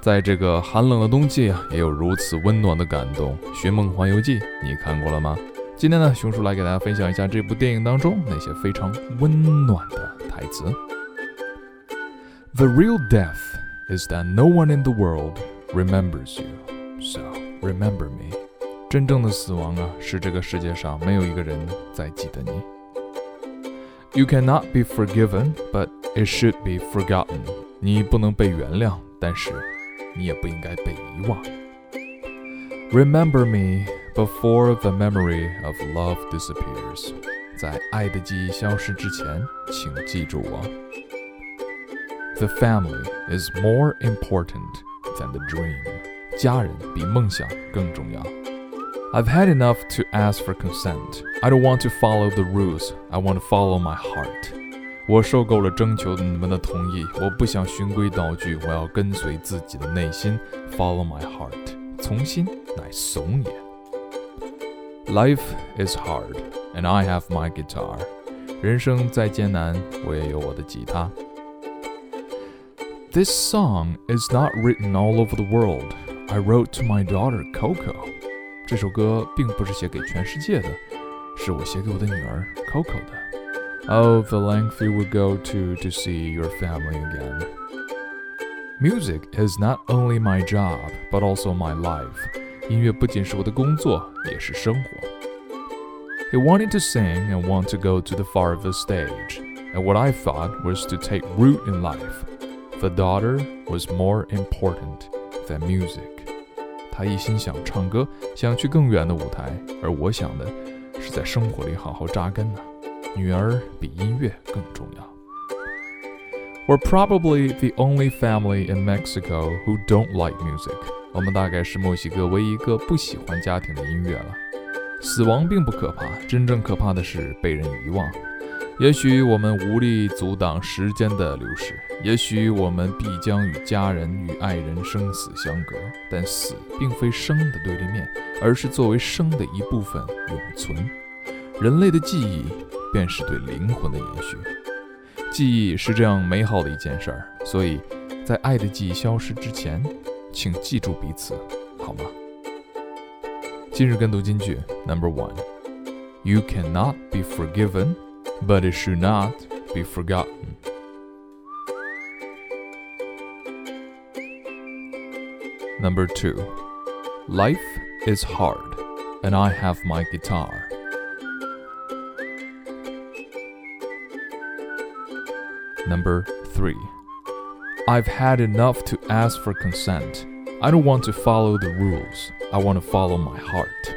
在这个寒冷的冬季啊，也有如此温暖的感动。《寻梦环游记》，你看过了吗？今天呢，熊叔来给大家分享一下这部电影当中那些非常温暖的台词。The real death is that no one in the world remembers you, so remember me. 真正的死亡啊，是这个世界上没有一个人在记得你。You cannot be forgiven, but it should be forgotten. 你不能被原谅，但是你也不应该被遗忘。Remember me before the memory of love disappears。在爱的记忆消失之前，请记住我。The family is more important than the dream。家人比梦想更重要。I've had enough to ask for consent. I don't want to follow the rules. I want to follow my heart. 我受够了征求你们的同意，我不想循规蹈矩，我要跟随自己的内心，follow my heart，从心乃怂也。Life is hard, and I have my guitar。人生再艰难，我也有我的吉他。This song is not written all over the world. I wrote to my daughter Coco。这首歌并不是写给全世界的，是我写给我的女儿 Coco 的。Oh, the length you would go to to see your family again. Music is not only my job, but also my life. 音乐不仅是我的工作，也是生活。He wanted to sing and want to go to the farthest stage, and what I thought was to take root in life. The daughter was more important than music. 他一心想唱歌，想去更远的舞台，而我想的是在生活里好好扎根呢、啊。 女儿比音乐更重要。We're probably the only family in Mexico who don't like music。我们大概是墨西哥唯一一个不喜欢家庭的音乐了。死亡并不可怕，真正可怕的是被人遗忘。也许我们无力阻挡时间的流逝，也许我们必将与家人与爱人生死相隔，但死并非生的对立面，而是作为生的一部分永存。人类的记忆。便是对灵魂的延续。记忆是这样美好的一件事儿，所以，在爱的记忆消失之前，请记住彼此，好吗？今日跟读金句 Number One: You cannot be forgiven, but it should not be forgotten. Number two: Life is hard, and I have my guitar. Number 3. I've had enough to ask for consent. I don't want to follow the rules. I want to follow my heart.